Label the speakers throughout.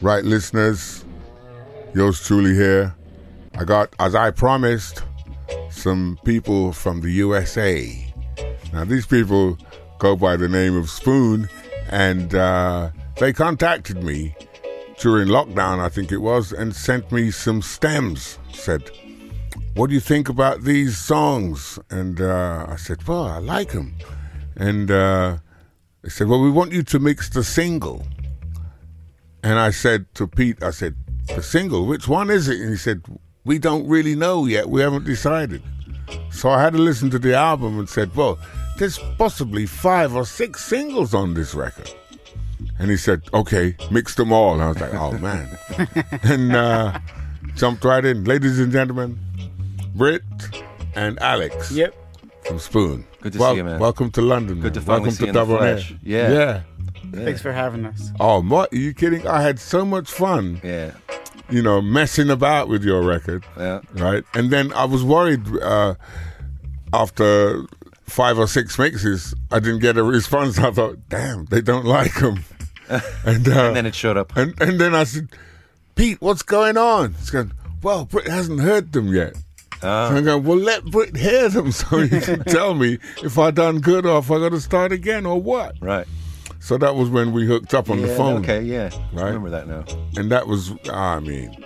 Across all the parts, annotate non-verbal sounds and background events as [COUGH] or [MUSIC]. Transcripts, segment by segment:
Speaker 1: Right, listeners, yours truly here. I got, as I promised, some people from the USA. Now, these people go by the name of Spoon, and uh, they contacted me during lockdown, I think it was, and sent me some stems. Said, What do you think about these songs? And uh, I said, Well, I like them. And uh, they said, Well, we want you to mix the single. And I said to Pete, I said, the single, which one is it? And he said, we don't really know yet. We haven't decided. So I had to listen to the album and said, well, there's possibly five or six singles on this record. And he said, okay, mix them all. And I was like, oh man. [LAUGHS] and uh, jumped right in. Ladies and gentlemen, Britt and Alex.
Speaker 2: Yep.
Speaker 1: From Spoon.
Speaker 3: Good to
Speaker 1: Wel-
Speaker 3: see you, man.
Speaker 1: Welcome to London.
Speaker 3: Good to finally
Speaker 1: Welcome
Speaker 3: see
Speaker 1: to
Speaker 3: you in the
Speaker 1: Double Air.
Speaker 3: flesh. Yeah.
Speaker 1: Yeah.
Speaker 2: Thanks for having us.
Speaker 1: Oh, what? Are you kidding? I had so much fun,
Speaker 3: Yeah.
Speaker 1: you know, messing about with your record,
Speaker 3: Yeah.
Speaker 1: right? And then I was worried uh, after five or six mixes, I didn't get a response. [LAUGHS] I thought, damn, they don't like them. [LAUGHS] and, uh,
Speaker 3: And then it showed up.
Speaker 1: and, and then I said, Pete, what's going on? He's going, well, Britt hasn't heard them yet.
Speaker 3: Ah.
Speaker 1: So I'm going, well, let Britt hear them [LAUGHS] so he can tell me if I done good or if I got to start again or what.
Speaker 3: Right.
Speaker 1: So that was when we hooked up on
Speaker 3: yeah,
Speaker 1: the phone.
Speaker 3: Okay, yeah.
Speaker 1: Right.
Speaker 3: I remember that now.
Speaker 1: And that was, I mean,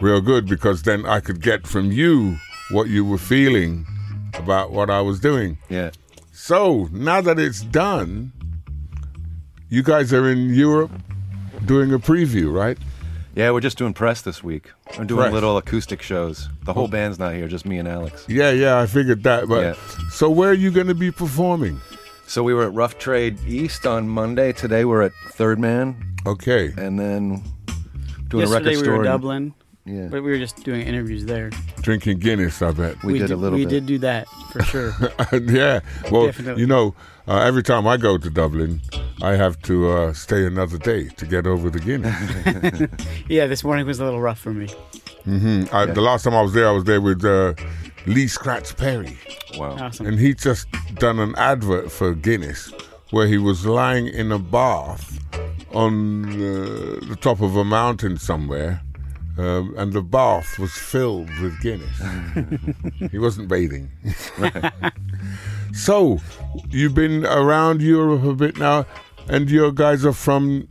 Speaker 1: real good because then I could get from you what you were feeling about what I was doing.
Speaker 3: Yeah.
Speaker 1: So now that it's done, you guys are in Europe doing a preview, right?
Speaker 3: Yeah, we're just doing press this week. I'm doing
Speaker 1: Press.
Speaker 3: little acoustic shows. The whole oh. band's not here, just me and Alex.
Speaker 1: Yeah, yeah, I figured that. But
Speaker 3: Yeah.
Speaker 1: so where are you going to be performing?
Speaker 3: So we were at Rough Trade East on Monday. Today we're at Third Man,
Speaker 1: Okay.
Speaker 3: and then doing a
Speaker 2: Yesterday
Speaker 3: record
Speaker 2: we
Speaker 3: store.
Speaker 2: were in
Speaker 3: in-
Speaker 2: Dublin,
Speaker 3: Yeah.
Speaker 2: but we were just doing interviews there.
Speaker 1: Drinking Guinness, I bet.
Speaker 3: We, did, a little
Speaker 2: We
Speaker 3: bit.
Speaker 2: did do that for sure. [LAUGHS]
Speaker 1: yeah. Well,
Speaker 2: Definitely.
Speaker 1: you know, uh, every time I go to Dublin, I have to uh, stay another day to get over the Guinness. [LAUGHS]
Speaker 2: yeah, this morning was a little rough for me.
Speaker 1: hmm I, The last time I was there, I was there with uh, Lee Scratch Perry.
Speaker 3: Wow.
Speaker 2: Awesome.
Speaker 1: And he just done an advert for Guinness where he was lying in a bath on uh, the top of a mountain somewhere. Um, and the bath was filled with Guinness. [LAUGHS] he wasn't bathing. [LAUGHS] so, you've been around Europe a bit now, and your guys are from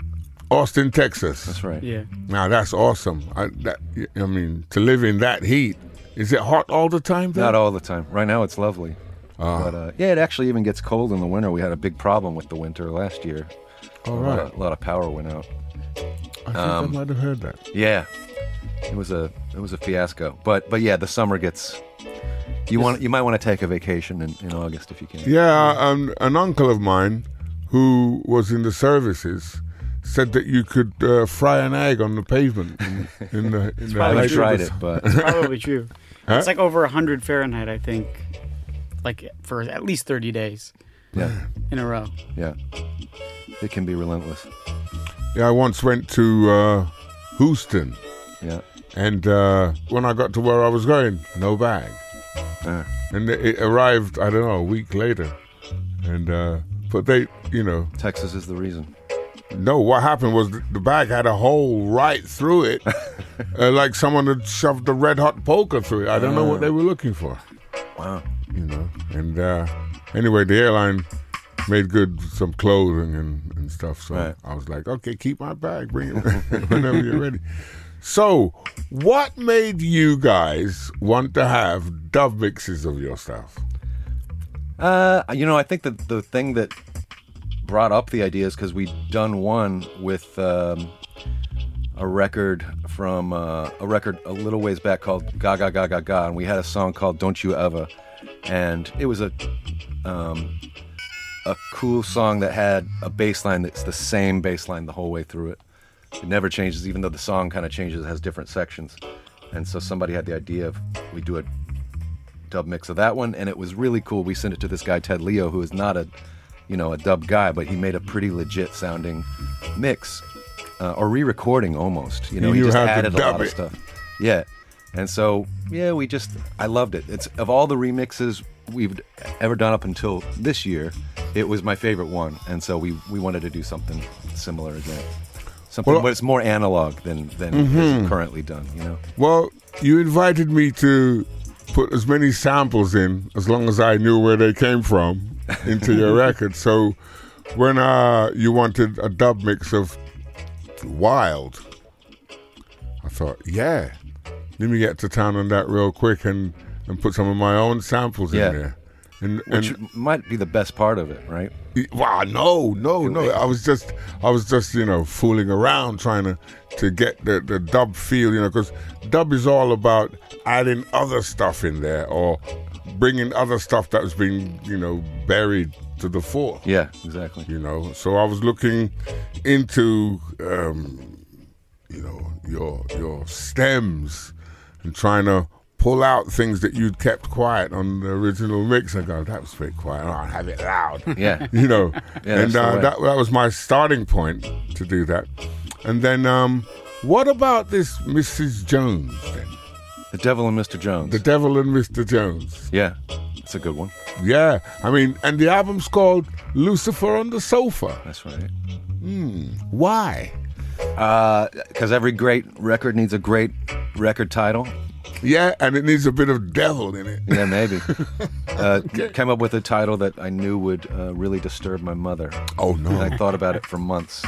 Speaker 1: Austin, Texas.
Speaker 3: That's right.
Speaker 2: Yeah.
Speaker 1: Now that's awesome. I, that, I mean, to live in that heat, is it hot all the time? There?
Speaker 3: Not all the time. Right now it's lovely.
Speaker 1: Ah.
Speaker 3: But uh, yeah, it actually even gets cold in the winter. We had a big problem with the winter last year.
Speaker 1: All
Speaker 3: a, lot of, a lot of power went out.
Speaker 1: I think
Speaker 3: um,
Speaker 1: I might have heard that.
Speaker 3: Yeah, it was a it was a fiasco. But but yeah, the summer gets. You want you might want to take a vacation in, in August if you can.
Speaker 1: Yeah, um, an uncle of mine who was in the services said that you could uh, fry an egg on the pavement in, in the. In the
Speaker 2: probably
Speaker 3: I tried it,
Speaker 1: sun.
Speaker 3: but
Speaker 2: Probably true.
Speaker 1: Huh?
Speaker 2: It's like over 100 Fahrenheit, I think, like for at least 30 days
Speaker 3: yeah,
Speaker 2: in a row.
Speaker 3: yeah, it can be relentless.
Speaker 1: Yeah, I once went to uh, Houston,
Speaker 3: Yeah,
Speaker 1: and uh, when I got to where I was going, no bag,
Speaker 3: Uh,
Speaker 1: and it it arrived. I don't know a week later, and uh, but they, you know,
Speaker 3: Texas is the reason.
Speaker 1: No, what happened was the bag had a hole right through it, [LAUGHS] uh, like someone had shoved a red hot poker through it. I don't know what they were looking for,
Speaker 3: Wow.
Speaker 1: you know. And uh, anyway, the airline made good some clothing and, and stuff. So
Speaker 3: Right.
Speaker 1: I was like, okay, keep my bag, bring it [LAUGHS] [LAUGHS] whenever you're ready. So, what made you guys want to have dub mixes of your stuff?
Speaker 3: Uh, you know, I think that the thing that brought up the ideas because we'd done one with um, a record from uh, a record a little ways back called Ga Ga Ga Ga Ga, and we had a song called Don't You Evah, and it was a um, a cool song that had a bass line that's the same bass line the whole way through it. It never changes, even though the song kind of changes, it has different sections. And so somebody had the idea of we do a dub mix of that one, and it was really cool. We sent it to this guy Ted Leo, who is not a, you know, a dub guy, but he made a pretty legit sounding mix, uh, or re-recording almost. You know,
Speaker 1: You
Speaker 3: he just added a lot of stuff. Yeah, and so yeah, we just I loved it. It's of all the remixes we've ever done up until this year, it was my favorite one, and so we we wanted to do something similar again. Something,
Speaker 1: Well-
Speaker 3: but it's more analog than than
Speaker 1: Mm-hmm.
Speaker 3: is currently done. You know.
Speaker 1: Well, you invited me to put as many samples in as long as I knew where they came from [LAUGHS] into your record. So when uh, you wanted a dub mix of Wild, I thought, yeah, let me get to town on that real quick and, and put some of my own samples
Speaker 3: Yeah.
Speaker 1: in there. And,
Speaker 3: Which
Speaker 1: and
Speaker 3: might be the best part of it, right?
Speaker 1: Wow, no, no, no. I was just, I was just, you know, fooling around trying to, to get the, the dub feel, you know, because dub is all about adding other stuff in there or bringing other stuff that's been, you know, buried to the fore.
Speaker 3: Yeah, exactly.
Speaker 1: You know, so I was looking into, um, you know, your your stems and trying to pull out things that you'd kept quiet on the original mix. I go, that was pretty quiet. I'll have it loud [LAUGHS]
Speaker 3: Yeah. [LAUGHS]
Speaker 1: you know.
Speaker 3: Yeah,
Speaker 1: and uh, that that was my starting point to do that. And then, um, what about this Mrs. Jones? Then
Speaker 3: The Devil and Mr. Jones.
Speaker 1: the Devil and Mr. Jones.
Speaker 3: yeah, it's a good one.
Speaker 1: Yeah, I mean, and the album's called Lucifer on the Sofa.
Speaker 3: That's right.
Speaker 1: Why?
Speaker 3: Because every great record needs a great record title.
Speaker 1: Yeah, and it needs a bit of devil in it.
Speaker 3: Yeah, maybe. [LAUGHS] uh, Came up with a title that I knew would uh, really disturb my mother.
Speaker 1: Oh
Speaker 3: And
Speaker 1: no!
Speaker 3: I thought about it for months.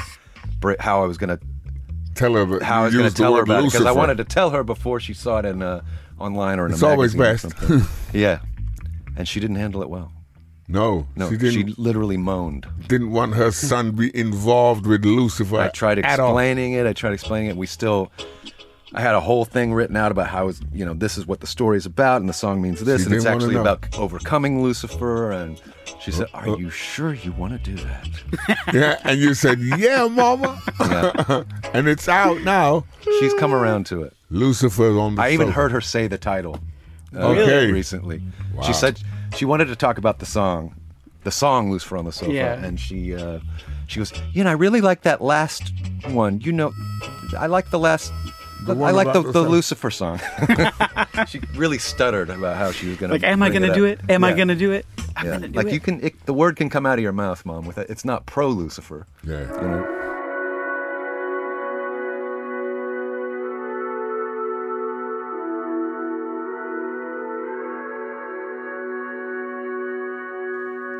Speaker 3: How I was gonna,
Speaker 1: Tell her that
Speaker 3: how I was
Speaker 1: you
Speaker 3: gonna tell her about it because I wanted to tell her before she saw it in uh, online or in
Speaker 1: It's
Speaker 3: a
Speaker 1: always
Speaker 3: magazine or
Speaker 1: best.
Speaker 3: something. [LAUGHS] yeah, and she didn't handle it well.
Speaker 1: No,
Speaker 3: No,
Speaker 1: she
Speaker 3: she, literally moaned.
Speaker 1: didn't want her son be involved with Lucifer.
Speaker 3: I tried explaining it. I tried explaining it. We still, I had a whole thing written out about how it's, you know this is what the story is about, and the song means this,
Speaker 1: She
Speaker 3: and it's actually about overcoming Lucifer. And she said, "Are
Speaker 1: uh,
Speaker 3: you sure you want to do that?" [LAUGHS]
Speaker 1: Yeah, and you said, "Yeah, Mama,"
Speaker 3: Yeah. [LAUGHS]
Speaker 1: and it's out now.
Speaker 3: She's come around to it.
Speaker 1: Lucifer on the sofa.
Speaker 3: I even
Speaker 1: sofa.
Speaker 3: heard her say the title. uh,
Speaker 1: Okay.
Speaker 3: Recently,
Speaker 1: Wow.
Speaker 3: she said she wanted to talk about the song, the song "Lucifer on the Sofa,"
Speaker 2: Yeah.
Speaker 3: and she uh, she goes, "You know, I really like that last one. You know, I like the last."
Speaker 1: The
Speaker 3: I like the,
Speaker 1: about
Speaker 3: the
Speaker 1: the-
Speaker 3: Lucifer song. [LAUGHS] she really stuttered about how she was gonna.
Speaker 2: Like, am I gonna
Speaker 3: up.
Speaker 2: do it? Am I gonna do it? I'm
Speaker 3: Yeah.
Speaker 2: gonna do
Speaker 3: Like
Speaker 2: it.
Speaker 3: you can, it, the word can come out of your mouth, mom. With it, it's not pro Lucifer.
Speaker 1: Yeah.
Speaker 3: You know.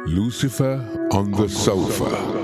Speaker 1: Lucifer on the sofa.